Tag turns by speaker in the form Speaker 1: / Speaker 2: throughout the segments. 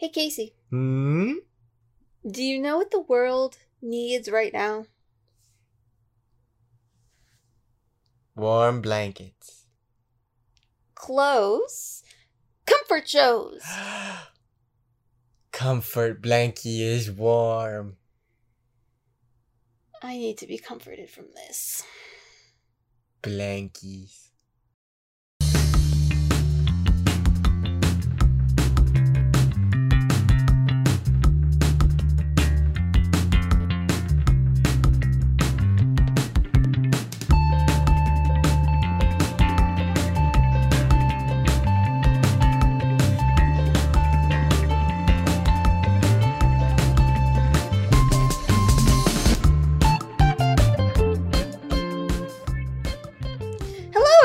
Speaker 1: Hey, Casey,
Speaker 2: Hmm?
Speaker 1: do you know what the world needs right now?
Speaker 2: Warm blankets.
Speaker 1: Clothes? Comfort shows!
Speaker 2: Comfort blankie is warm.
Speaker 1: I need to be comforted from this.
Speaker 2: Blankies.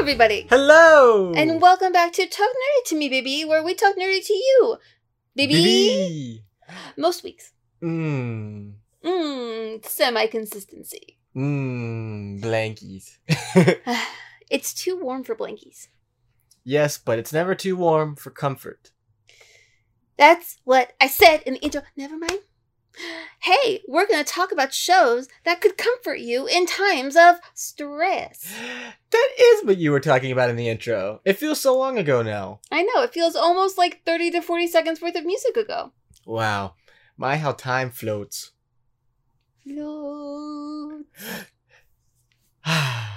Speaker 1: Everybody!
Speaker 2: Hello!
Speaker 1: And welcome back to Talk Nerdy to Me, baby, where we talk nerdy to you. Baby!
Speaker 2: Baby.
Speaker 1: Most weeks.
Speaker 2: Mmm.
Speaker 1: Mmm, semi consistency.
Speaker 2: Mmm. Blankies.
Speaker 1: it's too warm for blankies.
Speaker 2: yes, but it's never too warm for comfort.
Speaker 1: That's what I said in the intro. Never mind. Hey, we're going to talk about shows that could comfort you in times of stress.
Speaker 2: That is what you were talking about in the intro. It feels so long ago now.
Speaker 1: I know, it feels almost like 30 to 40 seconds worth of music ago.
Speaker 2: Wow. My, how time floats.
Speaker 1: Float.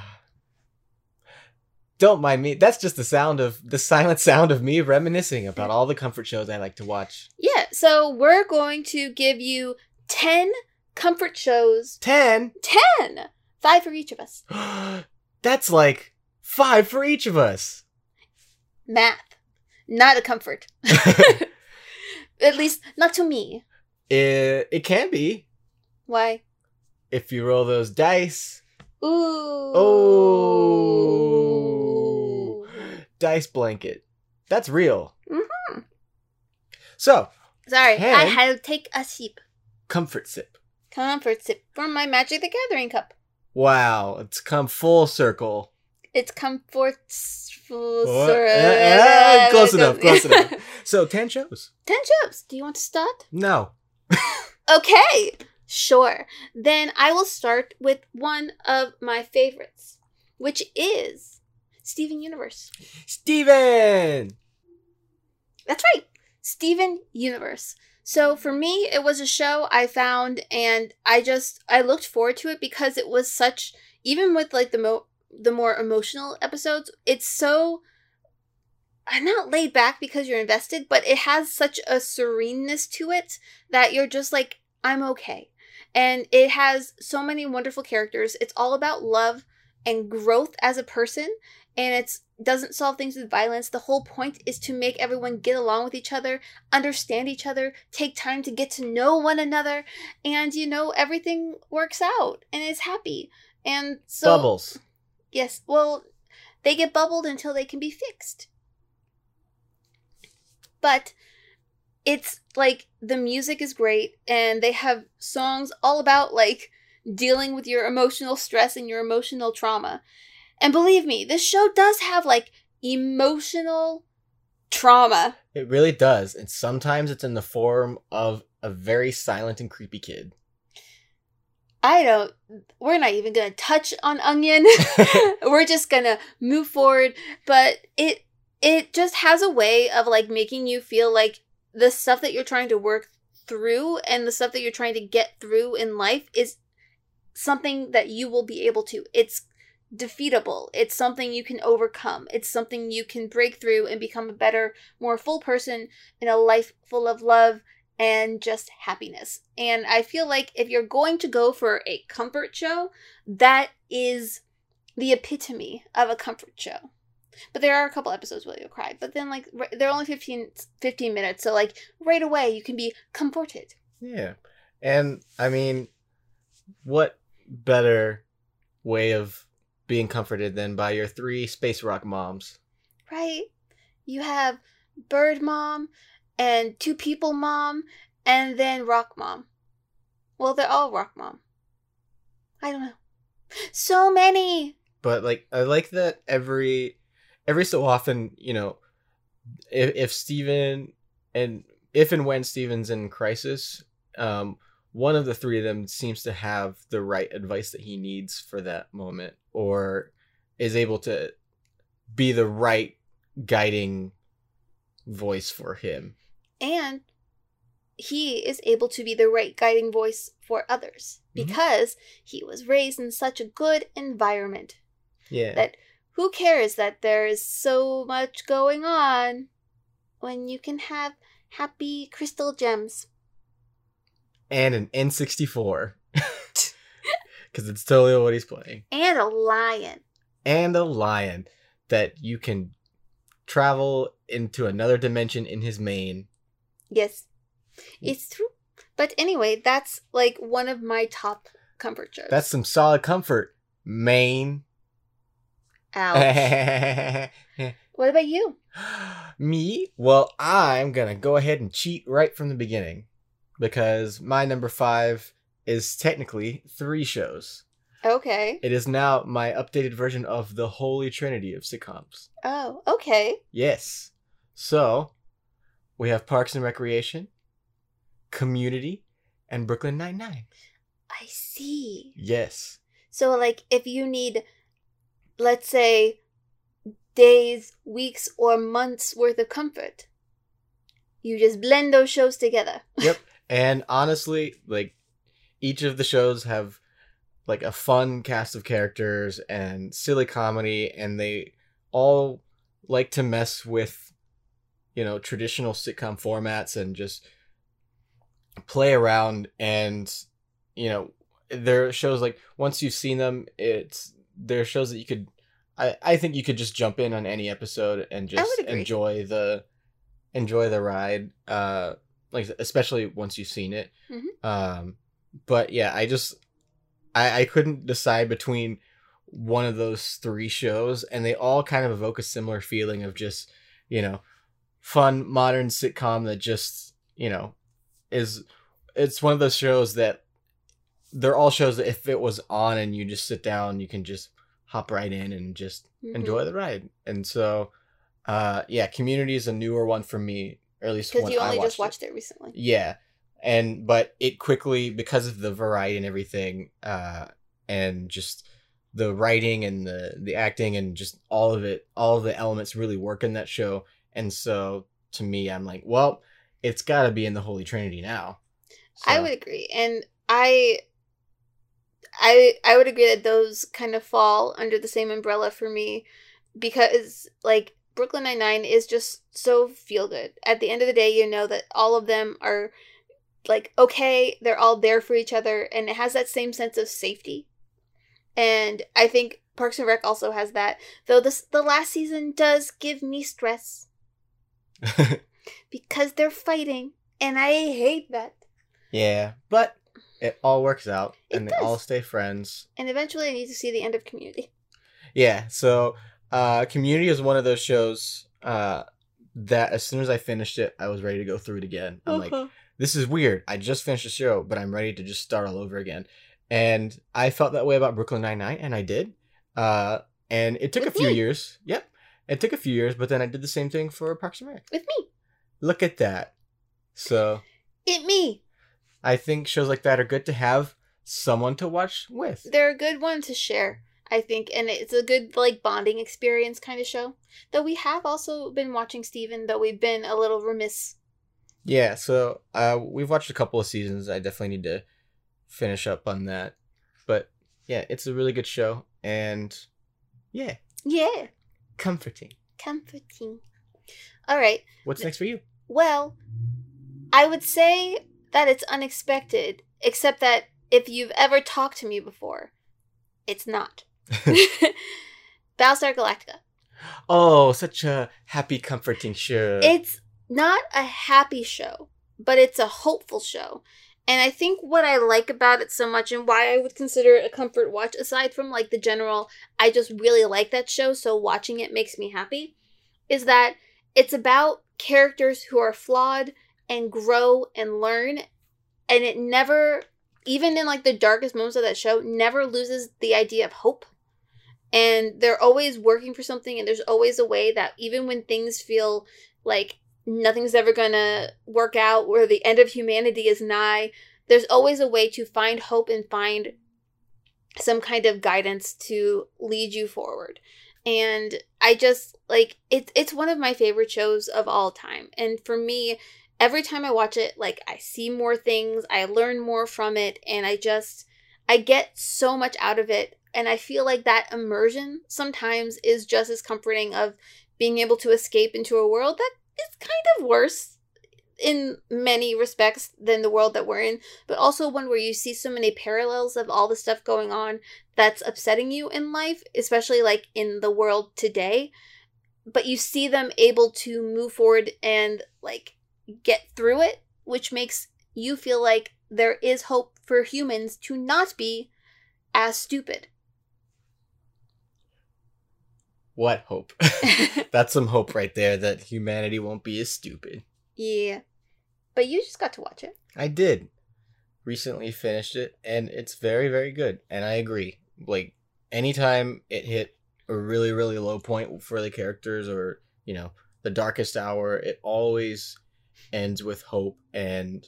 Speaker 2: Don't mind me. That's just the sound of the silent sound of me reminiscing about all the comfort shows I like to watch.
Speaker 1: Yeah, so we're going to give you 10 comfort shows.
Speaker 2: 10.
Speaker 1: 10! Five for each of us.
Speaker 2: That's like 5 for each of us.
Speaker 1: Math. Not a comfort. At least, not to me.
Speaker 2: it it can be
Speaker 1: Why?
Speaker 2: if you roll those dice.
Speaker 1: Ooh.
Speaker 2: Oh. Dice blanket. That's real.
Speaker 1: Mhm.
Speaker 2: So,
Speaker 1: Sorry, I had to take a sip.
Speaker 2: comfort sip.
Speaker 1: Comfort sip from my Magic the Gathering cup.
Speaker 2: Wow, it's come full circle.
Speaker 1: It's comfort.
Speaker 2: What? Eh, eh, close enough, close enough. So, 10 shows.
Speaker 1: Ten shows. Do you want to start?
Speaker 2: No.
Speaker 1: Okay, sure. Then I will start with one of my favorites, which is Steven Universe.
Speaker 2: Steven!
Speaker 1: That's right, Steven Universe. So for me, it was a show I found, and I just I looked forward to it because it was such. Even with like the mo the more emotional episodes, it's so. I'm not laid back because you're invested, but it has such a sereneness to it that you're just like, I'm okay. And it has so many wonderful characters. It's all about love and growth as a person, and it's doesn't solve things with violence. The whole point is to make everyone get along with each other, understand each other, take time to get to know one another, and you know everything works out and is happy. And so
Speaker 2: Bubbles.
Speaker 1: Yes, well, they get bubbled until they can be fixed. But it's like the music is great and they have songs all about like dealing with your emotional stress and your emotional trauma. And believe me, this show does have like emotional trauma.
Speaker 2: It really does. And sometimes it's in the form of a very silent and creepy kid.
Speaker 1: I don't we're not even going to touch on Onion. we're just going to move forward, but it it just has a way of like making you feel like the stuff that you're trying to work through and the stuff that you're trying to get through in life is something that you will be able to. It's defeatable. It's something you can overcome. It's something you can break through and become a better, more full person in a life full of love and just happiness. And I feel like if you're going to go for a comfort show, that is the epitome of a comfort show. But there are a couple episodes where you'll cry. But then, like, they're only 15, 15 minutes. So, like, right away, you can be comforted.
Speaker 2: Yeah. And I mean, what better way of being comforted than by your three space rock moms?
Speaker 1: Right? You have Bird Mom and Two People Mom and then Rock Mom. Well, they're all Rock Mom. I don't know. So many.
Speaker 2: But like I like that every every so often, you know, if if Steven and if and when Steven's in crisis, um, one of the three of them seems to have the right advice that he needs for that moment, or is able to be the right guiding voice for him.
Speaker 1: and he is able to be the right guiding voice for others
Speaker 2: Mhm.
Speaker 1: because he was raised in such a good environment
Speaker 2: Yeah.
Speaker 1: that who cares that there is so much going on when you can have happy crystal gems
Speaker 2: and an N64. Because it's totally what he's playing.
Speaker 1: and a lion
Speaker 2: And a lion that you can travel into another dimension in his mane.
Speaker 1: yes hmm. it's true but anyway that's like one of my top comfort shows
Speaker 2: That's some solid comfort. Mane.
Speaker 1: Ouch. what about you
Speaker 2: Me? Well, I'm gonna go ahead and cheat right from the beginning. Because my number five is technically three shows.
Speaker 1: okay
Speaker 2: It is now my updated version of the Holy Trinity of sitcoms.
Speaker 1: oh okay
Speaker 2: Yes. So, we have Parks and Recreation, Community, and Brooklyn Nine-Nine.
Speaker 1: i see
Speaker 2: Yes.
Speaker 1: So, like, if you need, let's say, days, weeks, or months worth of comfort, you just blend those shows together.
Speaker 2: And honestly, like each of the shows have like a fun cast of characters and silly comedy and they all like to mess with you know traditional sitcom formats and just play around. And you know there are shows like once you've seen them it's there are shows that you could I, I think you could just jump in on any episode and just enjoy the enjoy the ride. Uh like especially once you've seen it
Speaker 1: Mhm.
Speaker 2: um but yeah i just i i couldn't decide between one of those three shows and they all kind of evoke a similar feeling of just you know fun modern sitcom that just you know is it's one of those shows that they're all shows that if it was on and you just sit down you can just hop right in and just
Speaker 1: Mhm.
Speaker 2: enjoy the ride and so uh yeah community is a newer one for me or at least
Speaker 1: because you
Speaker 2: I
Speaker 1: only
Speaker 2: watched
Speaker 1: just watched it, recently.
Speaker 2: yeah. And but it quickly because of the variety and everything, uh and just the writing and the the acting and just all of it, all of the elements really work in that show. And so to me, I'm like, well, it's got to be in the Holy Trinity now.
Speaker 1: I would agree, and I, I, I would agree that those kind of fall under the same umbrella for me, because like Brooklyn Nine Nine is just so feel good. At the end of the day, you know that all of them are like okay, they're all there for each other, and it has that same sense of safety. And I think Parks and Rec also has that, though this the last season does give me stress because they're fighting, and I hate that.
Speaker 2: yeah, but it all works out,
Speaker 1: It
Speaker 2: and they all stay friends.
Speaker 1: And eventually, I need to see the end of Community.
Speaker 2: Yeah, so uh Community is one of those shows uh that as soon as I finished it, I was ready to go through it again. I'm like, this is weird. I just finished the show, but I'm ready to just start all over again. And I felt that way about Brooklyn Nine Nine, and I did. Uh, and it took
Speaker 1: With
Speaker 2: a few
Speaker 1: me.
Speaker 2: years. Yep, it took a few years, but then I did the same thing for Parks and Rec.
Speaker 1: with me,
Speaker 2: Look at that. So
Speaker 1: it me.
Speaker 2: I think shows like that are good to have someone to watch with.
Speaker 1: They're a good one to share, I think, and it's a good like bonding experience kind of show. Though we have also been watching Steven, though we've been a little remiss.
Speaker 2: Yeah, so uh, we've watched a couple of seasons. I definitely need to finish up on that. But yeah, it's a really good show, and yeah,
Speaker 1: Yeah,
Speaker 2: comforting.
Speaker 1: comforting. All right.
Speaker 2: What's next for you?
Speaker 1: Well, I would say that it's unexpected, except that if you've ever talked to me before, it's not. Battlestar Galactica.
Speaker 2: oh, such a happy, comforting show.
Speaker 1: It's not a happy show, but it's a hopeful show. And I think what I like about it so much and why I would consider it a comfort watch, aside from like the general, I just really like that show, so watching it makes me happy, is that it's about characters who are flawed and grow and learn. And it never, even in like the darkest moments of that show, never loses the idea of hope. And they're always working for something, and there's always a way that even when things feel like nothing's ever gonna work out, or the end of humanity is nigh. There's always a way to find hope and find some kind of guidance to lead you forward. And I just like it's it's one of my favorite shows of all time. And for me, every time I watch it, like I see more things, I learn more from it, and I just I get so much out of it. And I feel like that immersion sometimes is just as comforting of being able to escape into a world that is kind of worse in many respects than the world that we're in, but also one where you see so many parallels of all the stuff going on that's upsetting you in life, especially like in the world today. But you see them able to move forward and like get through it, which makes you feel like there is hope for humans to not be as stupid.
Speaker 2: What hope? That's some hope right there that humanity won't be as stupid.
Speaker 1: Yeah. But you just got to watch it.
Speaker 2: I did. Recently finished it, and it's very, very good. And I agree. Like, anytime it hit a really, really low point for the characters or, you know, the darkest hour, it always ends with hope. And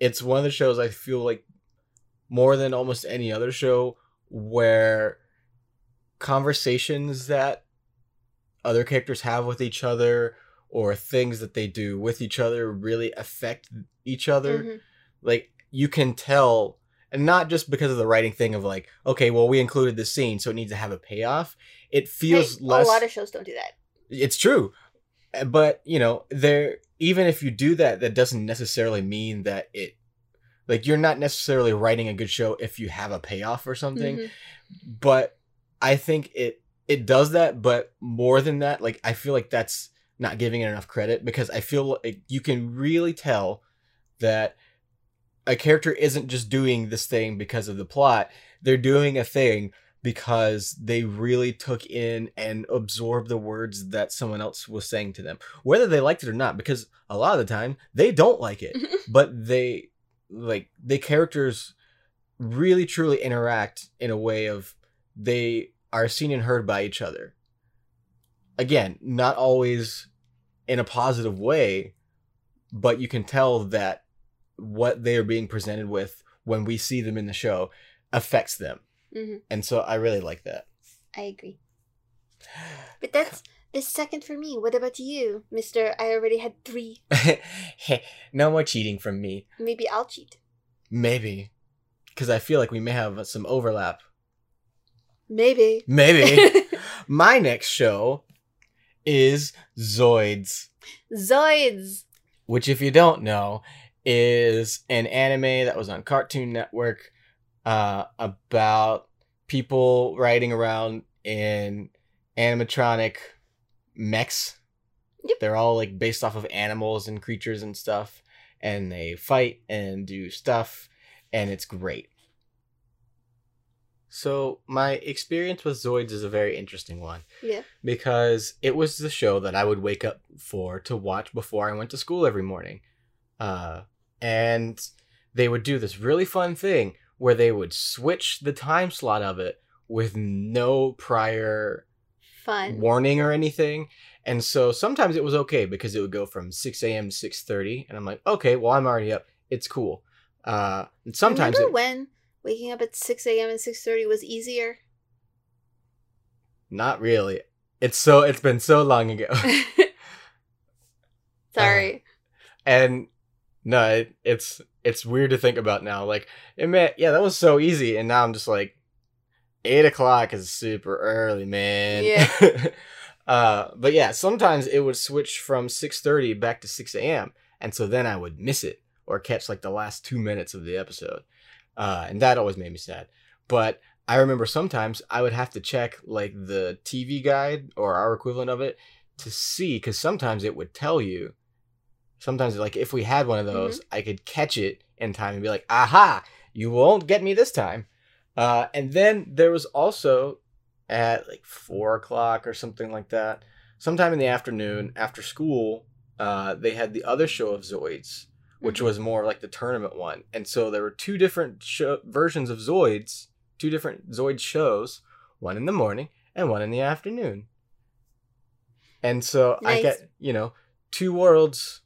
Speaker 2: it's one of the shows I feel like more than almost any other show where conversations that other characters have with each other or things that they do with each other really affect each other.
Speaker 1: Mhm.
Speaker 2: Like you can tell and not just because of the writing thing of like, okay, well we included this scene so it needs to have a payoff. It feels
Speaker 1: Hey,
Speaker 2: less
Speaker 1: A lot of shows don't do that.
Speaker 2: it's true Uh, but you know there even if you do that that doesn't necessarily mean that it like you're not necessarily writing a good show if you have a payoff or something
Speaker 1: Mhm.
Speaker 2: but i think it it does that but more than that like i feel like that's not giving it enough credit because i feel like you can really tell that a character isn't just doing this thing because of the plot. They're doing a thing because they really took in and absorbed the words that someone else was saying to them whether they liked it or not because a lot of the time they don't like it. But they like the characters really truly interact in a way of they are seen and heard by each other again not always in a positive way but you can tell that what they are being presented with when we see them in the show affects them
Speaker 1: Mhm.
Speaker 2: and so i really like that
Speaker 1: I agree. But that's the second for me. What about you, Mister? I already had three.
Speaker 2: no more cheating from me
Speaker 1: Maybe I'll cheat.
Speaker 2: maybe because i feel like we may have some overlap
Speaker 1: Maybe.
Speaker 2: maybe my next show is zoids
Speaker 1: Zoids.
Speaker 2: which if you don't know is an anime that was on cartoon network uh, about people riding around in animatronic mechs
Speaker 1: Yep.
Speaker 2: they're all like based off of animals and creatures and stuff and they fight and do stuff and it's great so my experience with zoids is a very interesting one
Speaker 1: Yeah.
Speaker 2: because it was the show that I would wake up for to watch before I went to school every morning. Uh, and they would do this really fun thing where they would switch the time slot of it with no prior
Speaker 1: Fun.
Speaker 2: warning or anything. And so sometimes it was okay because it would go from 6 a.m. to 6.30 and I'm like, okay, well, I'm already up. It's cool. Uh, and sometimes
Speaker 1: Remember
Speaker 2: it,
Speaker 1: when waking up at six a.m. and six thirty was easier?
Speaker 2: not really. It's so, it's been so long ago.
Speaker 1: Sorry.
Speaker 2: and no it, it's it's weird to think about now like it may, yeah that was so easy and now i'm just like eight o'clock is super early man
Speaker 1: Yeah.
Speaker 2: uh but yeah sometimes it would switch from 6.30 back to 6 a.m and so then i would miss it or catch like the last two minutes of the episode uh and that always made me sad. But i remember sometimes i would have to check like the tv guide or our equivalent of it to see because sometimes it would tell you. Sometimes like if we had one of those i could catch it in time and be like aha! You won't get me this time. Uh, and then there was also at like four o'clock or something like that sometime in the afternoon after school uh, they had the other show of zoids which
Speaker 1: Mhm.
Speaker 2: was more like the tournament one and so there were two different show- versions of zoids two different zoid shows one in the morning and one in the afternoon and so i get you know two worlds,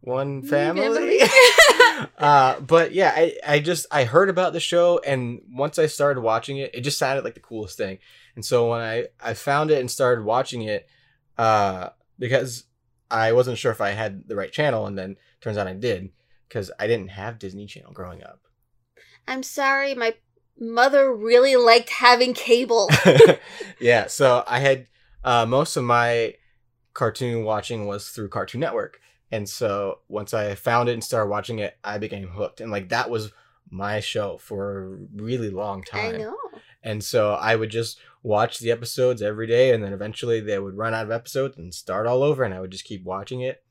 Speaker 2: one family.
Speaker 1: family.
Speaker 2: uh, but yeah, I, I just I heard about the show and once I started watching it, it just sounded like the coolest thing. And so when I I found it and started watching it, uh, because I wasn't sure if I had the right channel, and then turns out I did because I didn't have Disney Channel growing up.
Speaker 1: I'm sorry, my mother really liked having cable.
Speaker 2: yeah, so I had uh, most of my cartoon watching was through Cartoon Network. And so once I found it and started watching it, I became hooked. And like that was my show for a really long time.
Speaker 1: I know.
Speaker 2: And so I would just watch the episodes every day and then eventually they would run out of episodes and start all over and I would just keep watching it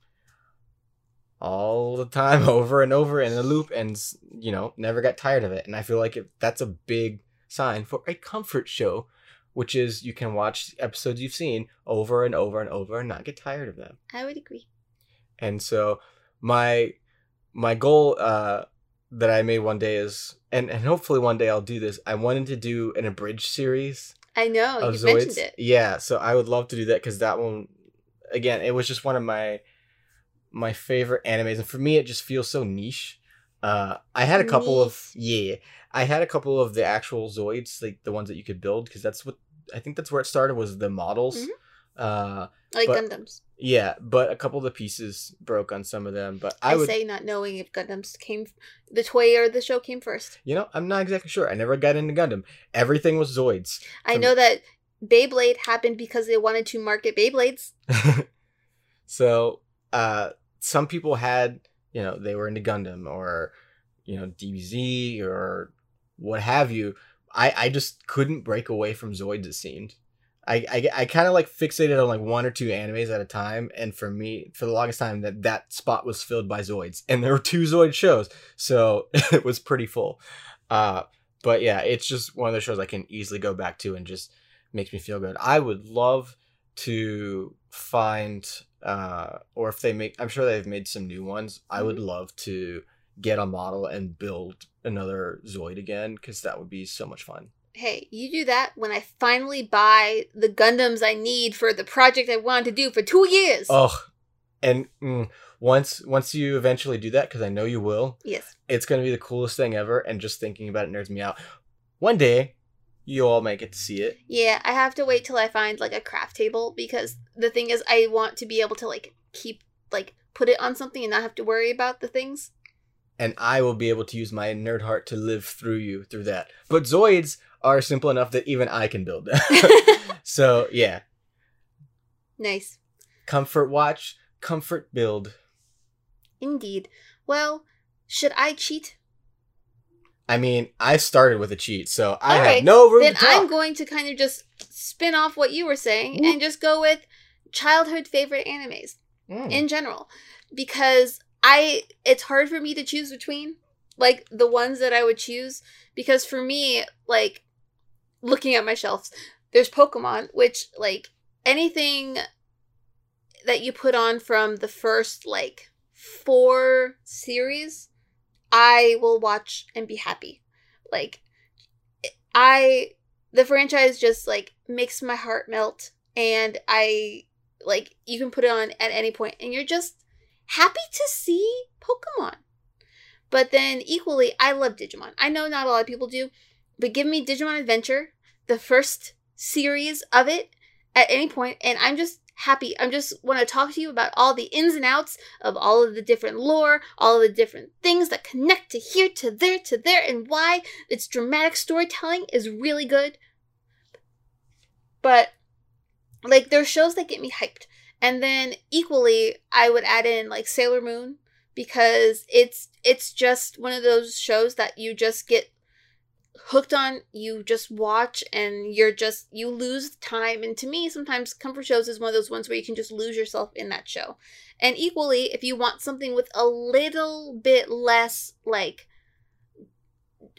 Speaker 2: all the time over and over in a loop and you know, never got tired of it. And I feel like it, that's a big sign for a comfort show which is you can watch episodes you've seen over and over and over and not get tired of them.
Speaker 1: I would agree.
Speaker 2: And so my my goal uh that I made one day is and and hopefully one day I'll do this. I wanted to do an abridged series
Speaker 1: I know. You
Speaker 2: Zoids.
Speaker 1: mentioned it.
Speaker 2: Yeah, so I would love to do that cuz that one again, it was just one of my my favorite animes and for me it just feels so niche. Uh I had a couple of yeah, I had a couple of the actual Zoids, like the ones that you could build cuz that's what I think that's where it started was the models.
Speaker 1: Mhm.
Speaker 2: Uh
Speaker 1: Like
Speaker 2: but-
Speaker 1: Gundams.
Speaker 2: yeah, but a couple of the pieces broke on some of them. But I,
Speaker 1: I,
Speaker 2: would,
Speaker 1: say not knowing if Gundams came, the toy or the show came first.
Speaker 2: you know, I'm not exactly sure. I never got into Gundam. Everything was Zoids.
Speaker 1: I know that Beyblade happened because they wanted to market Beyblades.
Speaker 2: so, uh, some people had, you know, they were into Gundam or, you know, DBZ or what have you. I, I just couldn't break away from Zoids. It seemed. I, I, I kind of like fixated on like one or two animes at a time, and for me, for the longest time, that that spot was filled by Zoids, and there were two Zoid shows, so it was pretty full. Uh, but yeah, it's just one of those shows I can easily go back to and just makes me feel good. I would love to find, uh, or if they make, I'm sure they've made some new ones. I would love to get a model and build another Zoid again because that would be so much fun.
Speaker 1: Hey, you do that when I finally buy the Gundams I need for the project I wanted to do for two years.
Speaker 2: Oh, and mm, once once you eventually do that, because I know you will,
Speaker 1: Yes.
Speaker 2: it's gonna be the coolest thing ever. And just thinking about it nerds me out. One day, you all might get to see it.
Speaker 1: Yeah, I have to wait till I find like a craft table because the thing is, I want to be able to like keep like put it on something and not have to worry about the things.
Speaker 2: and I will be able to use my nerd heart to live through you through that. But Zoids are simple enough that even I can build them. so yeah,
Speaker 1: nice.
Speaker 2: comfort watch, comfort build.
Speaker 1: Indeed. Well, should I cheat?
Speaker 2: I mean, I started with a cheat, so I
Speaker 1: All
Speaker 2: have
Speaker 1: right,
Speaker 2: no room
Speaker 1: Then. I'm going to kind of just spin off what you were saying
Speaker 2: Whoop.
Speaker 1: and just go with childhood favorite animes
Speaker 2: Mm.
Speaker 1: in general because I it's hard for me to choose between like the ones that I would choose because for me like looking at my shelves there's Pokemon which like anything that you put on from the first like four series I will watch and be happy like I the franchise just like makes my heart melt and I like you can put it on at any point and you're just happy to see Pokemon. But then equally, I love Digimon. I know not a lot of people do, but give me Digimon Adventure, the first series of it at any point, and I'm just happy. I'm just want to talk to you about all the ins and outs of all of the different lore, all the different things that connect to here, to there, to there, and why its dramatic storytelling is really good. But like there's shows that get me hyped and then equally i would add in like sailor moon because it's it's just one of those shows that you just get hooked on you just watch and you're just you lose time and to me sometimes comfort shows is one of those ones where you can just lose yourself in that show and equally if you want something with a little bit less like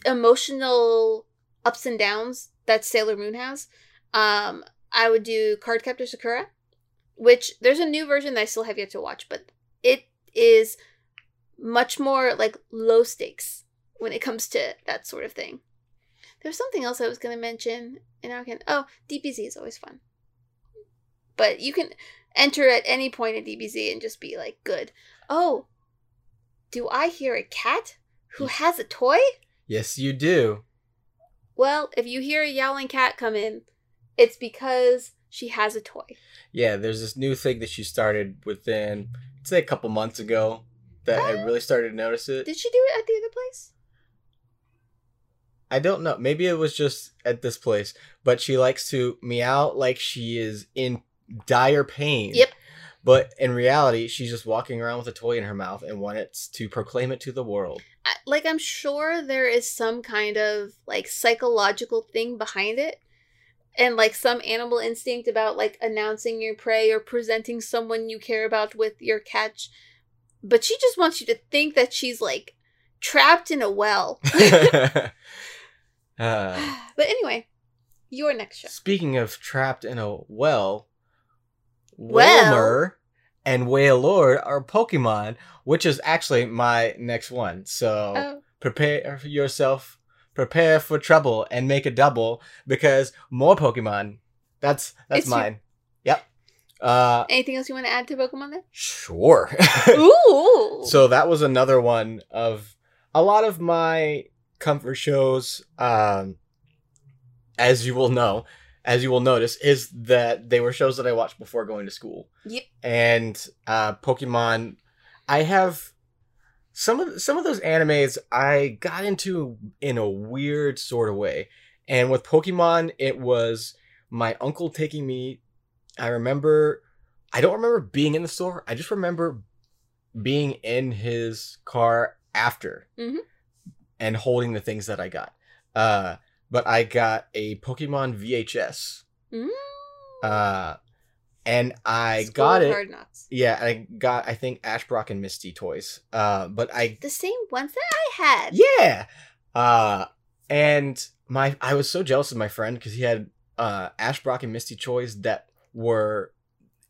Speaker 1: emotional ups and downs that sailor moon has um I would do Cardcaptor Sakura, which there's a new version that I still have yet to watch, but it is much more like low stakes when it comes to that sort of thing. There's something else I was going to mention, and I can. Oh, DBZ is always fun. but you can enter at any point in DBZ and just be like, good. Oh, do I hear a cat who has a toy?
Speaker 2: Yes, you do.
Speaker 1: Well, if you hear a yowling cat come in, it's because she has a toy.
Speaker 2: Yeah, there's this new thing that she started within, I'd say, a couple months ago that I oh. really started to notice it.
Speaker 1: Did she do it at the other place?
Speaker 2: I don't know. Maybe it was just at this place, but she likes to meow like she is in dire pain.
Speaker 1: Yep.
Speaker 2: But in reality, she's just walking around with a toy in her mouth and wants to proclaim it to the world.
Speaker 1: Like, I'm sure there is some kind of like psychological thing behind it. And like some animal instinct about like announcing your prey or presenting someone you care about with your catch. But she just wants you to think that she's like trapped in a well.
Speaker 2: Uh,
Speaker 1: but anyway, your next show.
Speaker 2: speaking of trapped in a well,
Speaker 1: Well.
Speaker 2: Wailmer and Wailord are Pokemon, which is actually my next one. So
Speaker 1: Oh,
Speaker 2: prepare yourself, prepare for trouble, and make a double because more Pokemon. That's that's
Speaker 1: It's your-
Speaker 2: mine. Yep. Uh,
Speaker 1: anything else you want to add to Pokemon then?
Speaker 2: sure.
Speaker 1: Ooh.
Speaker 2: so that was another one of a lot of my comfort shows. Um, as you will know, as you will notice, is that they were shows that I watched before going to school.
Speaker 1: Yep.
Speaker 2: And uh, Pokemon, I have some of some of those animes I got into in a weird sort of way. And with Pokemon, it was my uncle taking me. I remember, I don't remember being in the store. I just remember being in his car after
Speaker 1: Mhm.
Speaker 2: And holding the things that I got. Uh, but I got a Pokemon VHS.
Speaker 1: Mm.
Speaker 2: Uh, and I
Speaker 1: School
Speaker 2: got it. Yeah, I got I think Ash Brock and Misty toys. Uh, but I
Speaker 1: The same ones that I had.
Speaker 2: yeah. Uh, and my I was so jealous of my friend because he had uh Ash Brock and Misty toys that were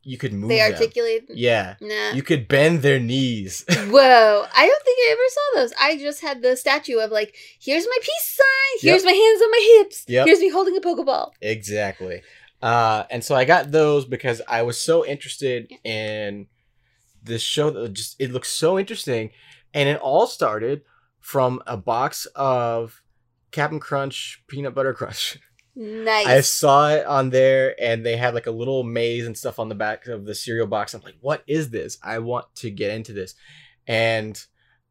Speaker 2: you could move
Speaker 1: They
Speaker 2: them.
Speaker 1: articulated.
Speaker 2: Yeah,
Speaker 1: Nah.
Speaker 2: you could bend their knees.
Speaker 1: Whoa. I don't think I ever saw those. I just had the statue of like, here's my peace sign. Here's my hands on my hips.
Speaker 2: Yep.
Speaker 1: Here's me holding a Pokeball.
Speaker 2: Exactly. Uh, and so I got those because I was so interested in this show that just it looks so interesting, and it all started from a box of Captain Crunch peanut butter crunch.
Speaker 1: Nice.
Speaker 2: I saw it on there, and they had like a little maze and stuff on the back of the cereal box. I'm like, what is this? I want to get into this, and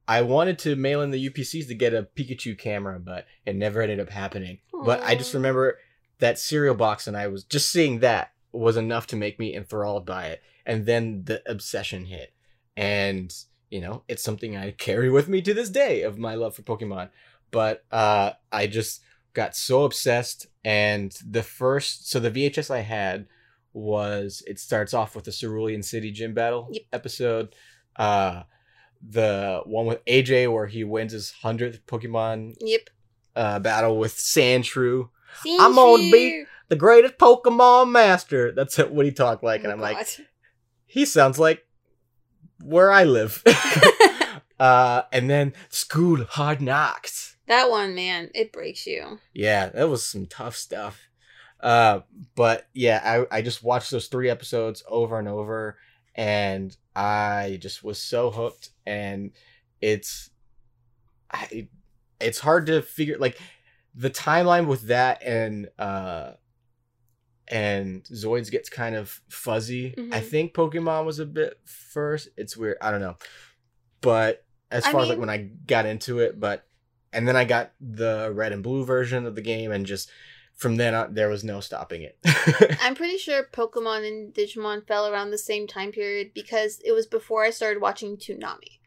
Speaker 2: I wanted to mail in the UPCs to get a Pikachu camera, but it never ended up happening. But I just remember that cereal box, and I was just seeing that was enough to make me enthralled by it. And then the obsession hit, and you know, it's something I carry with me to this day of my love for Pokemon. But uh, I just got so obsessed, and the first, so the VHS I had was it starts off with the Cerulean City gym battle
Speaker 1: Yep.
Speaker 2: episode. Uh, the one with AJ where he wins his hundredth Pokemon
Speaker 1: Yep.
Speaker 2: uh, battle with Sandshrew, I'm
Speaker 1: gonna
Speaker 2: be the greatest Pokemon master. That's what he talked like,
Speaker 1: Oh
Speaker 2: and I'm like, he sounds like where I live. uh, and then School Hard Knocks.
Speaker 1: That one, man, it breaks you.
Speaker 2: Yeah, that was some tough stuff. Uh, but yeah, I, I just watched those three episodes over and over, and I just was so hooked. And it's, I, it's hard to figure like the timeline with that and uh, and Zoids gets kind of fuzzy. I
Speaker 1: Mhm.
Speaker 2: think Pokemon was a bit first. It's weird. I don't know, but as
Speaker 1: I
Speaker 2: far as like when I got into it, but and then I got the red and blue version of the game, and just from then on, there was no stopping it.
Speaker 1: I'm pretty sure Pokemon and Digimon fell around the same time period because it was before I started watching Toonami.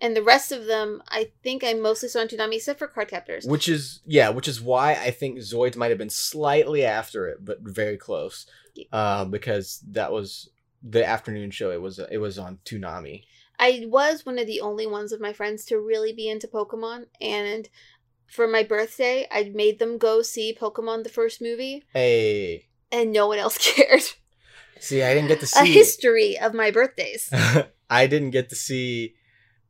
Speaker 1: And the rest of them, I think I mostly saw on Toonami except for Card Captors.
Speaker 2: which is yeah, which is why I think Zoids might have been slightly after it, but very close,
Speaker 1: Yeah.
Speaker 2: uh, because that was the afternoon show. It was it was on Toonami.
Speaker 1: I was one of the only ones of my friends to really be into Pokemon, and for my birthday, I made them go see Pokemon the first movie,
Speaker 2: Hey,
Speaker 1: and no one else cared.
Speaker 2: see, I didn't get to see A
Speaker 1: history of my birthdays.
Speaker 2: I didn't get to see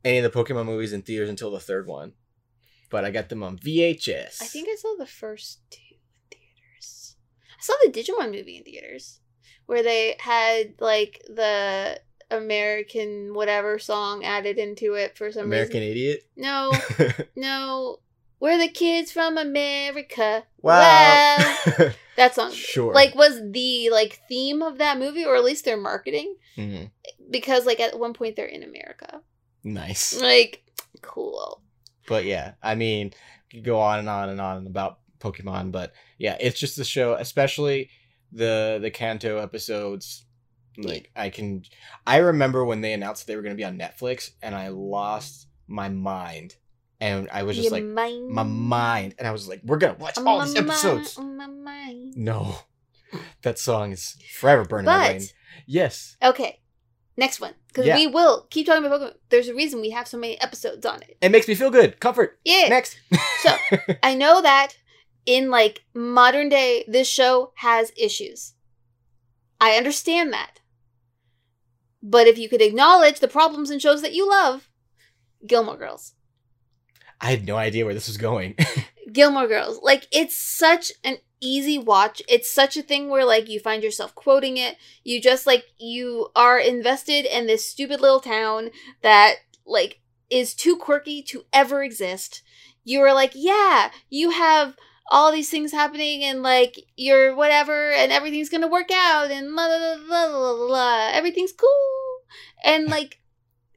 Speaker 2: any of the Pokemon movies in theaters until the third one, but I got them on VHS.
Speaker 1: I think I saw the first two in theaters. I saw the Digimon movie in theaters. where they had like the American whatever song added into it for some
Speaker 2: American
Speaker 1: reason.
Speaker 2: Idiot.
Speaker 1: No, no. We're the kids from America.
Speaker 2: Wow.
Speaker 1: That song
Speaker 2: sure.
Speaker 1: like was the like theme of that movie or at least their marketing
Speaker 2: Mhm.
Speaker 1: because like at one point they're in America.
Speaker 2: Nice.
Speaker 1: Like cool.
Speaker 2: But yeah, I mean, you could go on and on and on about Pokemon, but yeah, it's just the show, especially the the Kanto episodes. Like I can, I remember when they announced they were going to be on Netflix, and I lost my mind, and I was just
Speaker 1: Your
Speaker 2: like
Speaker 1: mind.
Speaker 2: my mind, and I was like, we're gonna watch
Speaker 1: On
Speaker 2: all these episodes.
Speaker 1: on my mind.
Speaker 2: No, that song is forever burning my brain.
Speaker 1: But
Speaker 2: Yes,
Speaker 1: okay, next one because
Speaker 2: Yeah.
Speaker 1: we will keep talking about Pokemon. There's a reason we have so many episodes on it.
Speaker 2: it makes me feel good. Comfort.
Speaker 1: Yeah.
Speaker 2: Next.
Speaker 1: So I know that in like modern day, this show has issues. I understand that. But if you could acknowledge the problems in shows that you love, Gilmore Girls.
Speaker 2: I had no idea where this was going.
Speaker 1: Gilmore Girls. Like it's such an easy watch. It's such a thing where like you find yourself quoting it. You just like you are invested in this stupid little town that like is too quirky to ever exist. You are like, yeah, you have all these things happening and like you're whatever and everything's gonna work out and la la la la la la, everything's cool. And like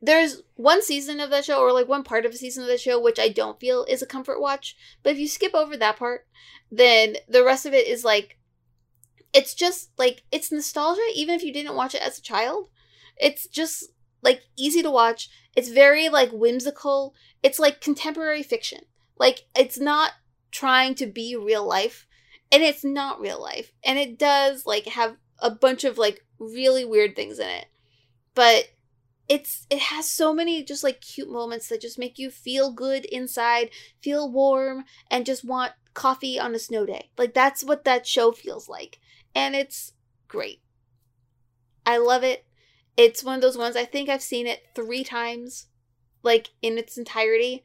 Speaker 1: there's one season of that show or like one part of a season of the show which I don't feel is a comfort watch. But if you skip over that part, then the rest of it is like it's just like it's nostalgia even if you didn't watch it as a child. It's just like easy to watch. It's very like whimsical. It's like contemporary fiction. Like it's not trying to be real life and it's not real life. And it does like have a bunch of like really weird things in it. But it's it has so many just like cute moments that just make you feel good inside, feel warm, and just want coffee on a snow day. Like that's what that show feels like. And it's great. I love it. It's one of those ones I think I've seen it 3 times like in its entirety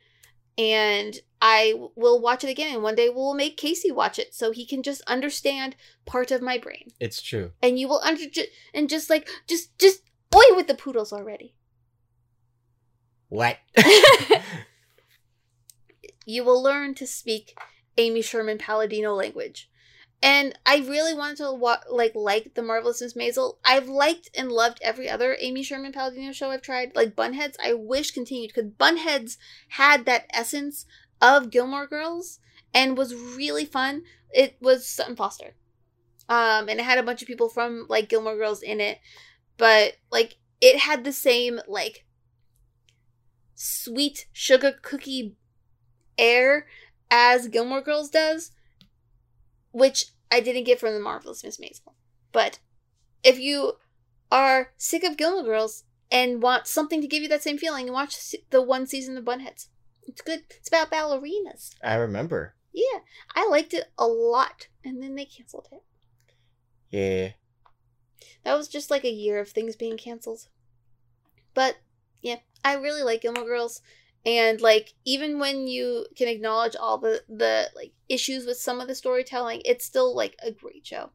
Speaker 1: and I will watch it again and one day we'll make Casey watch it so he can just understand part of my brain.
Speaker 2: it's true.
Speaker 1: And you will under and just like just just boy with the poodles already.
Speaker 2: What?
Speaker 1: you will learn to speak Amy Sherman Palladino language. And I really wanted to wa- like like the marvelous Miss Maisel. I've liked and loved every other Amy Sherman Palladino show I've tried. Like Bunheads, I wish continued because Bunheads had that essence of Gilmore Girls and was really fun. It was Sutton Foster, um, and it had a bunch of people from like Gilmore Girls in it, but like it had the same like sweet sugar cookie air as Gilmore Girls does, which I didn't get from the marvelous Miss Maisel. But if you are sick of Gilmore Girls and want something to give you that same feeling, watch the one season of Bunheads. It's good. It's about ballerinas.
Speaker 2: I remember.
Speaker 1: Yeah, I liked it a lot, and then they canceled it.
Speaker 2: Yeah.
Speaker 1: That was just like a year of things being canceled. But yeah, I really like Gilmore Girls. And like even when you can acknowledge all the the like issues with some of the storytelling, it's still like a great show.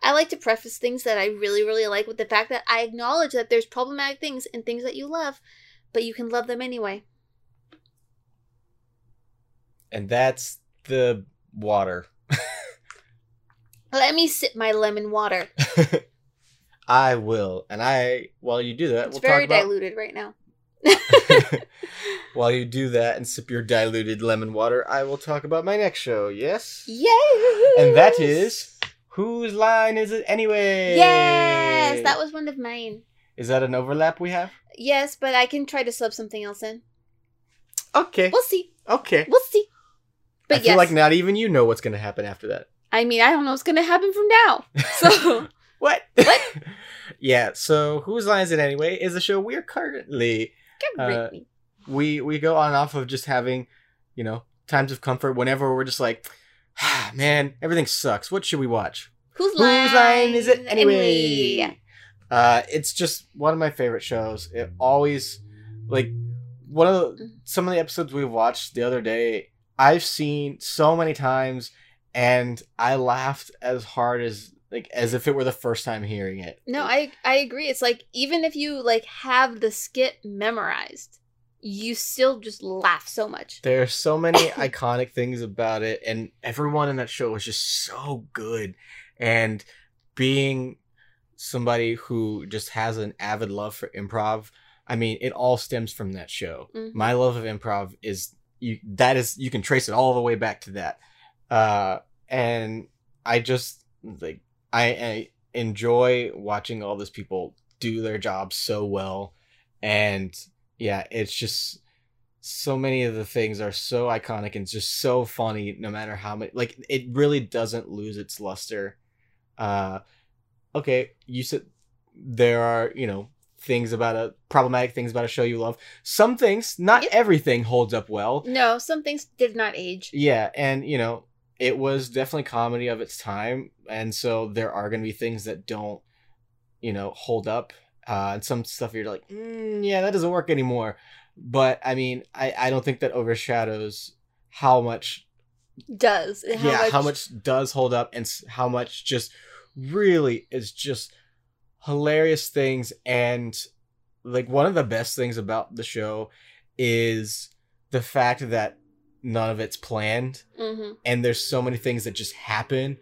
Speaker 1: I like to preface things that I really really like with the fact that I acknowledge that there's problematic things and things that you love, but you can love them anyway.
Speaker 2: And that's the water.
Speaker 1: Let me sip my lemon water.
Speaker 2: I will. And I while you do that,
Speaker 1: It's
Speaker 2: we'll
Speaker 1: very
Speaker 2: talk about
Speaker 1: diluted right now.
Speaker 2: while you do that and sip your diluted lemon water, I will talk about my next show, yes?
Speaker 1: Yes.
Speaker 2: And that is Whose Line Is It Anyway?
Speaker 1: Yes, that was one of mine.
Speaker 2: Is that an overlap we have?
Speaker 1: Yes, but I can try to sub something else in.
Speaker 2: Okay.
Speaker 1: We'll see.
Speaker 2: Okay.
Speaker 1: We'll see. But
Speaker 2: I feel like not even you know what's gonna happen after that.
Speaker 1: I mean, I don't know what's gonna happen from now. So
Speaker 2: What?
Speaker 1: What?
Speaker 2: yeah, so Whose Line Is It Anyway is a show we're currently Uh, we we go on and off of just having, you know, times of comfort whenever we're just like, ah, man, everything sucks. What should we watch?
Speaker 1: Whose
Speaker 2: Whose
Speaker 1: line,
Speaker 2: line is it anyway?
Speaker 1: anyway?
Speaker 2: Uh, it's just one of my favorite shows. It always, like, one of the, some of the episodes we watched the other day. I've seen so many times, and I laughed as hard as like as if it were the first time hearing it.
Speaker 1: No, I I agree. It's like even if you like have the skit memorized, you still just laugh so much.
Speaker 2: There are so many iconic things about it, and everyone in that show was just so good. And being somebody who just has an avid love for improv, I mean, it all stems from that show.
Speaker 1: Mhm.
Speaker 2: My love of improv is you. That is you can trace it all the way back to that. Uh, and I just like I, I enjoy watching all these people do their job so well, and yeah, it's just so many of the things are so iconic and just so funny no matter how many like it really doesn't lose its luster uh okay you said there are you know things about a problematic things about a show you love some things not
Speaker 1: Yep.
Speaker 2: everything holds up well
Speaker 1: No, some things did not age.
Speaker 2: yeah and you know it was definitely comedy of its time and so there are going to be things that don't you know hold up uh and some stuff you're like mm, yeah that doesn't work anymore but i mean i i don't think that overshadows how much
Speaker 1: Does and
Speaker 2: yeah how much does hold up and how much just really is just hilarious things and like one of the best things about the show is the fact that none of it's planned
Speaker 1: hmm
Speaker 2: and there's so many things that just happen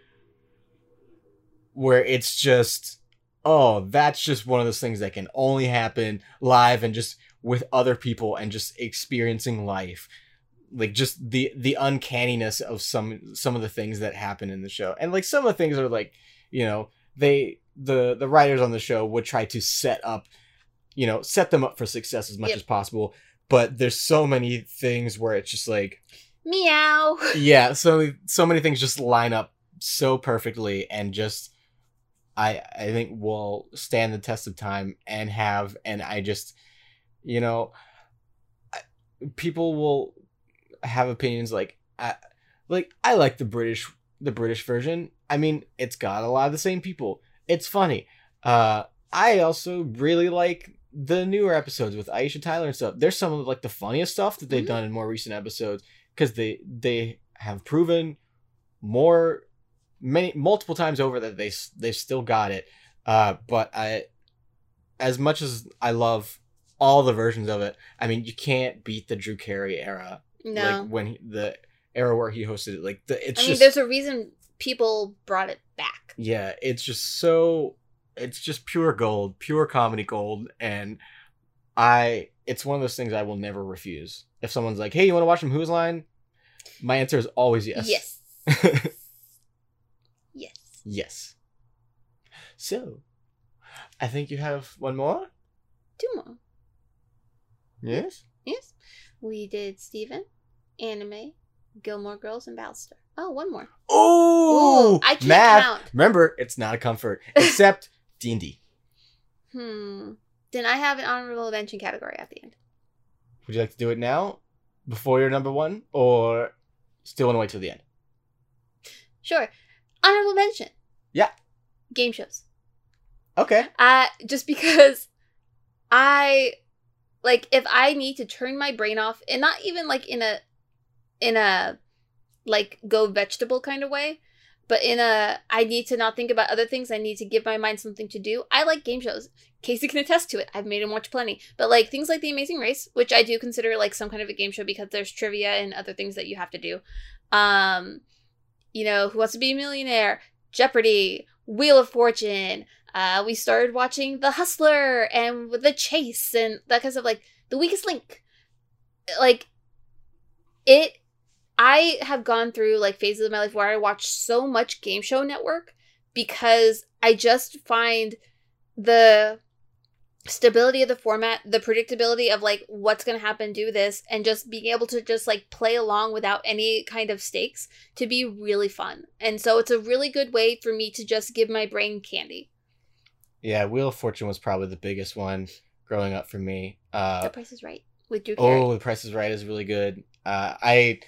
Speaker 2: where it's just oh that's just one of those things that can only happen live and just with other people and just experiencing life. Like just the the uncanniness of some some of the things that happen in the show. And like some of the things are like you know they the the writers on the show would try to set up you know set them up for success as much
Speaker 1: Yep.
Speaker 2: as possible but there's so many things where it's just like
Speaker 1: Meow.
Speaker 2: yeah so so many things just line up so perfectly and just i i think will stand the test of time and have and i just you know I, people will have opinions like I, like i like the british the british version i mean it's got a lot of the same people it's funny uh i also really like the newer episodes with aisha tyler and stuff there's some of like the funniest stuff that they've
Speaker 1: Mhm.
Speaker 2: done in more recent episodes because they they have proven more many multiple times over that they they've still got it uh but i as much as i love all the versions of it i mean you can't beat the drew carey era
Speaker 1: No.
Speaker 2: like when he, the era where he hosted it like the, it's
Speaker 1: I mean,
Speaker 2: just
Speaker 1: there's a reason people brought it back.
Speaker 2: yeah it's just so it's just pure gold pure comedy gold and i it's one of those things i will never refuse if someone's like hey you want to watch some whose line my answer is always yes
Speaker 1: Yes. yes.
Speaker 2: yes so i think you have one more
Speaker 1: Two more.
Speaker 2: yes
Speaker 1: Yes. We did Steven, Anime, Gilmore Girls, and Battlestar. Oh, one more.
Speaker 2: oh
Speaker 1: Ooh, I can't
Speaker 2: math
Speaker 1: count.
Speaker 2: remember it's not a comfort except d&d
Speaker 1: Hmm. Then I have an honorable mention category at the end.
Speaker 2: would you like to do it now before your number one or still want to wait till the end
Speaker 1: Sure. Honorable mention.
Speaker 2: Yeah.
Speaker 1: Game shows.
Speaker 2: okay
Speaker 1: Uh just because I like if I need to turn my brain off and not even like in a in a like go vegetable kind of way, but in a I need to not think about other things. I need to give my mind something to do. I like game shows. Casey can attest to it. I've made him watch plenty. But like things like The Amazing Race, which I do consider like some kind of a game show because there's trivia and other things that you have to do. Um, you know, Who Wants to Be a Millionaire, Jeopardy, Wheel of Fortune. Uh, we started watching The Hustler and The Chase and that kind of. Like The Weakest Link. Like it. I have gone through like phases of my life where I watch so much Game Show Network because I just find the stability of the format, the predictability of like what's going to happen, do this, and just being able to just like play along without any kind of stakes to be really fun. And so it's a really good way for me to just give my brain candy.
Speaker 2: Yeah, Wheel of Fortune was probably the biggest one growing up for me. Uh,
Speaker 1: the price is right with Drew Carey.
Speaker 2: oh, The Price is Right is really good. Uh, I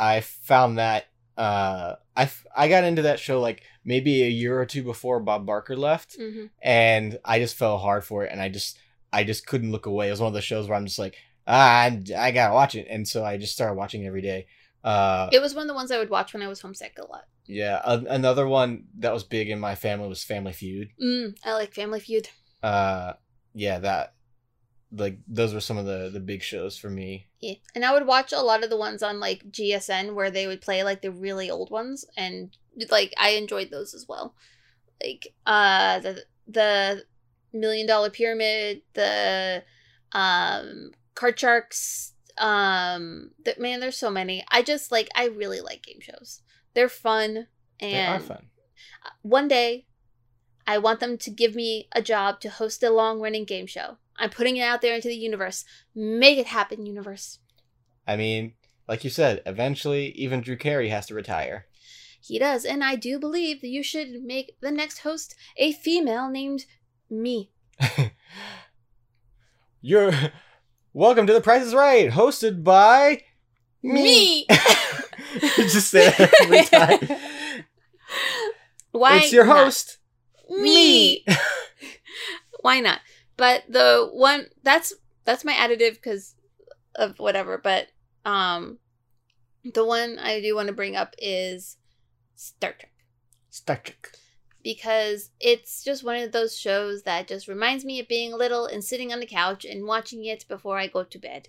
Speaker 2: I found that uh, I f- I got into that show like maybe a year or two before Bob Barker left,
Speaker 1: hmm
Speaker 2: and I just fell hard for it, and I just I just couldn't look away. It was one of those shows where I'm just like ah, I, I gotta watch it, and so I just started watching every day. Uh,
Speaker 1: It was one of the ones I would watch when I was homesick a lot.
Speaker 2: yeah, a- another one that was big in my family was Family Feud.
Speaker 1: Mm, I like Family Feud.
Speaker 2: Uh, yeah, that like those were some of the the big shows for me.
Speaker 1: Yeah. And I would watch a lot of the ones on like GSN where they would play like the really old ones and like I enjoyed those as well. Like uh the the Million Dollar Pyramid, the um Card Sharks, um the, man there's so many. I just like I really like game shows. They're fun and
Speaker 2: They are fun.
Speaker 1: one day I want them to give me a job to host a long running game show. I'm putting it out there into the universe. Make it happen, universe.
Speaker 2: I mean, like you said, eventually even Drew Carey has to retire.
Speaker 1: He does, and I do believe that you should make the next host a female named me.
Speaker 2: You're welcome to The Price is Right, hosted by me. Just say that every time.
Speaker 1: Why?
Speaker 2: it's your
Speaker 1: not?
Speaker 2: host,
Speaker 1: me. Why not? But the one that's that's my additive because of whatever. But um, the one I do want to bring up is Star Trek.
Speaker 2: Star Trek.
Speaker 1: because it's just one of those shows that just reminds me of being little and sitting on the couch and watching it before I go to bed.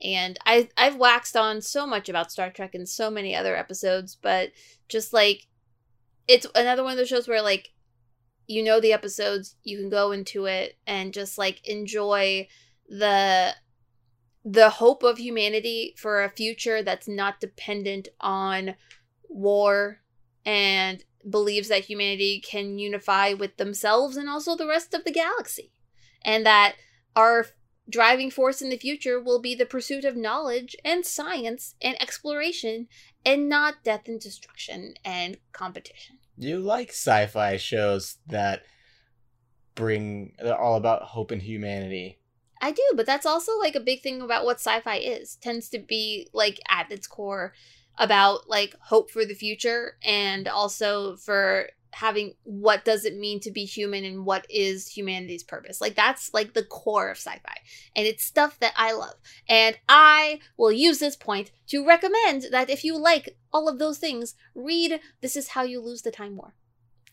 Speaker 1: And I I've waxed on so much about Star Trek and so many other episodes, but just like it's another one of those shows where like you know the episodes, you can go into it and just like enjoy the the hope of humanity for a future that's not dependent on war and believes that humanity can unify with themselves and also the rest of the galaxy. And that our driving force in the future will be the pursuit of knowledge and science and exploration and not death and destruction and competition.
Speaker 2: You like sci-fi shows that bring they're all about hope and humanity.
Speaker 1: I do, but that's also like a big thing about what sci-fi is. Tends to be like at its core about like hope for the future and also for having what does it mean to be human and what is humanity's purpose. Like that's like the core of sci-fi. And it's stuff that I love. And I will use this point to recommend that if you like all of those things, read This is How You Lose the Time War.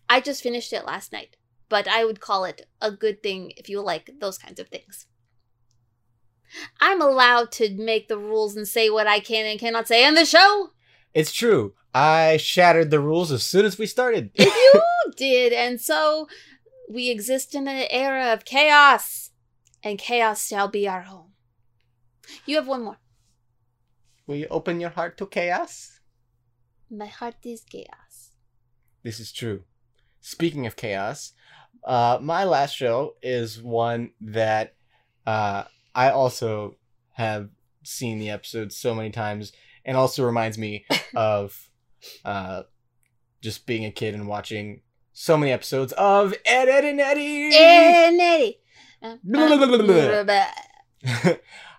Speaker 1: I just finished it last night, but I would call it a good thing if you like those kinds of things. I'm allowed to make the rules and say what I can and cannot say on the show.
Speaker 2: It's true. I shattered the rules as soon as we started.
Speaker 1: You did, and so we exist in an era of chaos, and chaos shall be our home. You have one more.
Speaker 2: Will you open your heart to chaos?
Speaker 1: My heart is chaos.
Speaker 2: This is true. Speaking of chaos, uh, my last show is one that uh, I also have seen the episode so many times, and also reminds me of uh, just being a kid and watching so many episodes of Ed, Edd n Eddy.
Speaker 1: And Eddie. Uh,
Speaker 2: Blah, blah, blah,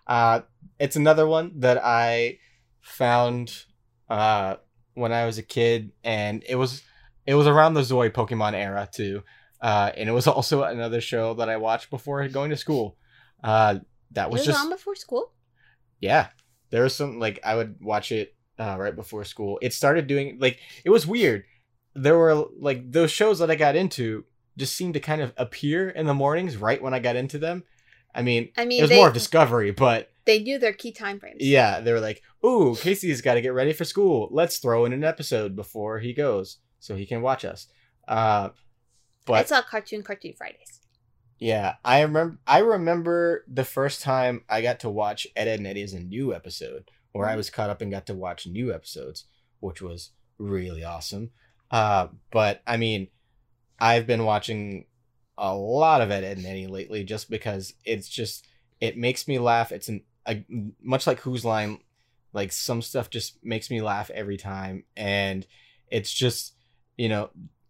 Speaker 2: uh, it's another one that I found uh, when I was a kid, and it was it was around the Zoid Pokemon era too, uh, and it was also another show that I watched before going to school. Uh, that was
Speaker 1: was
Speaker 2: just
Speaker 1: on before school.
Speaker 2: yeah. There was some like I would watch it uh, right before school. It started doing like it was weird. There were like those shows that I got into just seemed to kind of appear in the mornings right when I got into them. I mean,
Speaker 1: I mean,
Speaker 2: it was
Speaker 1: they,
Speaker 2: more of discovery, but
Speaker 1: they knew their key time frames.
Speaker 2: yeah, they were like, "Ooh, Casey's got to get ready for school. Let's throw in an episode before he goes, so he can watch us." Uh,
Speaker 1: I
Speaker 2: but
Speaker 1: saw Cartoon Cartoon Fridays.
Speaker 2: Yeah, I remember. I remember the first time I got to watch Ed, Edd n Eddy as a new episode, where I was caught up and got to watch new episodes, which was really awesome. Uh, but I mean, I've been watching a lot of Ed, Edd n Eddy lately, just because it's just it makes me laugh. It's an a, much like Whose Line, like some stuff just makes me laugh every time, and it's just you know,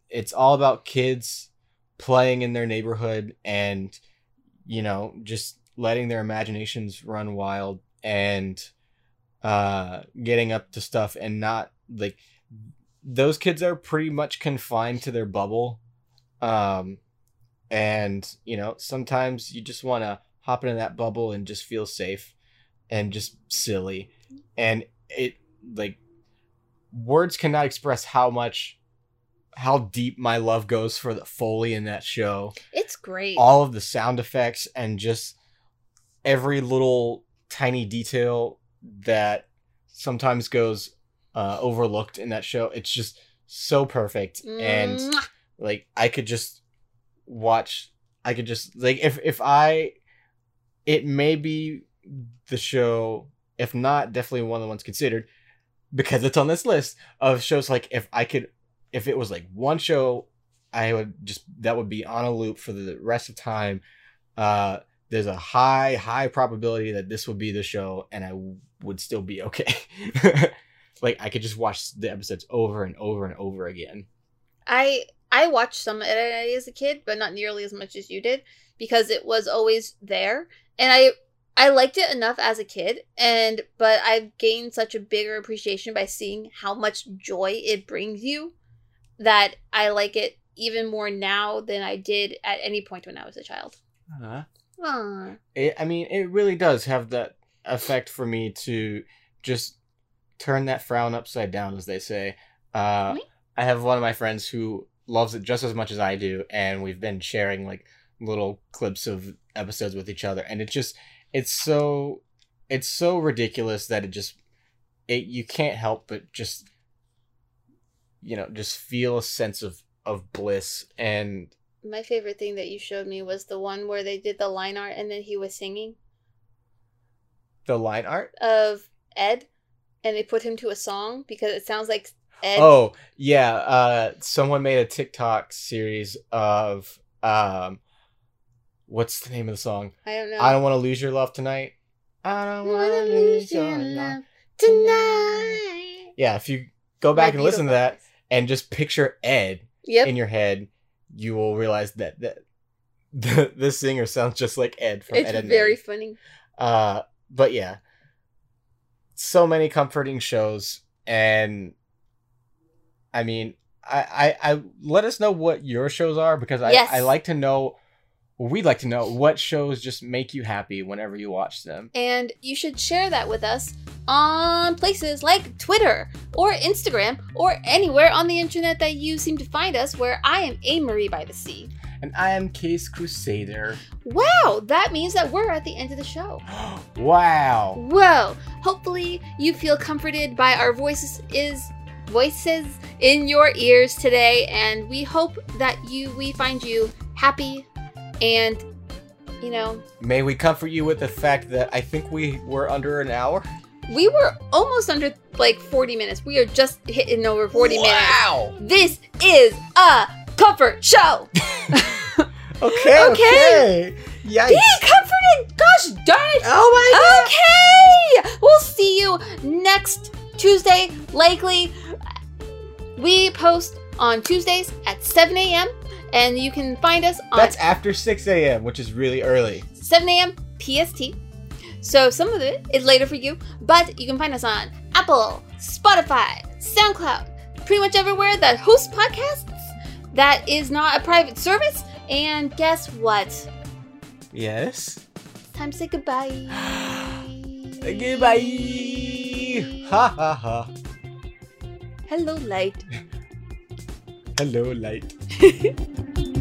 Speaker 2: it's all about kids playing in their neighborhood and you know just letting their imaginations run wild and uh getting up to stuff and not like those kids are pretty much confined to their bubble um and you know sometimes you just want to hop into that bubble and just feel safe and just silly. And it like words cannot express how much how deep my love goes for the foley in that show.
Speaker 1: It's great.
Speaker 2: all of the sound effects and just every little tiny detail that sometimes goes uh, overlooked in that show. It's just so perfect. And like i could just watch i could just like if if i it may be the show if not definitely one of the ones considered because it's on this list of shows like if i could if it was like one show i would just that would be on a loop for the rest of time. Uh there's a high high probability that this would be the show and i w- would still be okay. Like i could just watch the episodes over and over and over again.
Speaker 1: I I watched some of it as a kid, but not nearly as much as you did because it was always there, and I I liked it enough as a kid, and but I've gained such a bigger appreciation by seeing how much joy it brings you that I like it even more now than I did at any point when I was a child.
Speaker 2: uh-huh. It, I mean, it really does have that effect for me to just turn that frown upside down, as they say. Uh? I have one of my friends who loves it just as much as I do, and we've been sharing like little clips of episodes with each other, and it just it's so it's so ridiculous that it just it you can't help but just you know just feel a sense of of bliss and
Speaker 1: My favorite thing that you showed me was the one where they did the line art and then he was singing
Speaker 2: the line art.
Speaker 1: of Ed, and they put him to a song because it sounds like Ed.
Speaker 2: Oh yeah, uh, someone made a TikTok series of um, what's the name of the song?
Speaker 1: I don't know.
Speaker 2: I don't want to lose your love tonight. I don't want to lose your love.
Speaker 1: tonight.
Speaker 2: Yeah, if you go back and listen to that. And just picture Ed
Speaker 1: Yep.
Speaker 2: in your head, you will realize that that the the singer sounds just like Ed from
Speaker 1: it's
Speaker 2: Ed and
Speaker 1: very
Speaker 2: Eddie.
Speaker 1: funny.
Speaker 2: Uh, but yeah, so many comforting shows, and I mean, I, I, I let us know what your shows are because I,
Speaker 1: Yes.
Speaker 2: I like to know. Well, we'd like to know what shows just make you happy whenever you watch them.
Speaker 1: And you should share that with us on places like Twitter or Instagram or anywhere on the internet that you seem to find us where I am A Marie by the Sea.
Speaker 2: And I am Case Crusader.
Speaker 1: Wow, that means that we're at the end of the show.
Speaker 2: wow.
Speaker 1: Whoa! Hopefully you feel comforted by our voices is voices in your ears today, and we hope that you we find you happy and you know
Speaker 2: May we comfort you with the fact that I think we were under an hour.
Speaker 1: We were almost under like 40 minutes. We are just hitting over 40 minutes.
Speaker 2: Wow.
Speaker 1: This is a comfort show.
Speaker 2: Okay.
Speaker 1: Okay.
Speaker 2: Okay. Yikes.
Speaker 1: Be comforted. Gosh darn it.
Speaker 2: Oh my god.
Speaker 1: Okay. We'll see you next Tuesday, likely. We post on Tuesdays at 7 a.m. and you can find us on
Speaker 2: That's after 6 a.m., which is really early.
Speaker 1: 7 a.m. PST. So some of it is later for you, but you can find us on Apple, Spotify, SoundCloud, pretty much everywhere that hosts podcasts. That is not a private service. And guess what?
Speaker 2: Yes.
Speaker 1: It's time to say goodbye.
Speaker 2: Goodbye. Ha ha ha.
Speaker 1: Hello, light.
Speaker 2: Hello, light.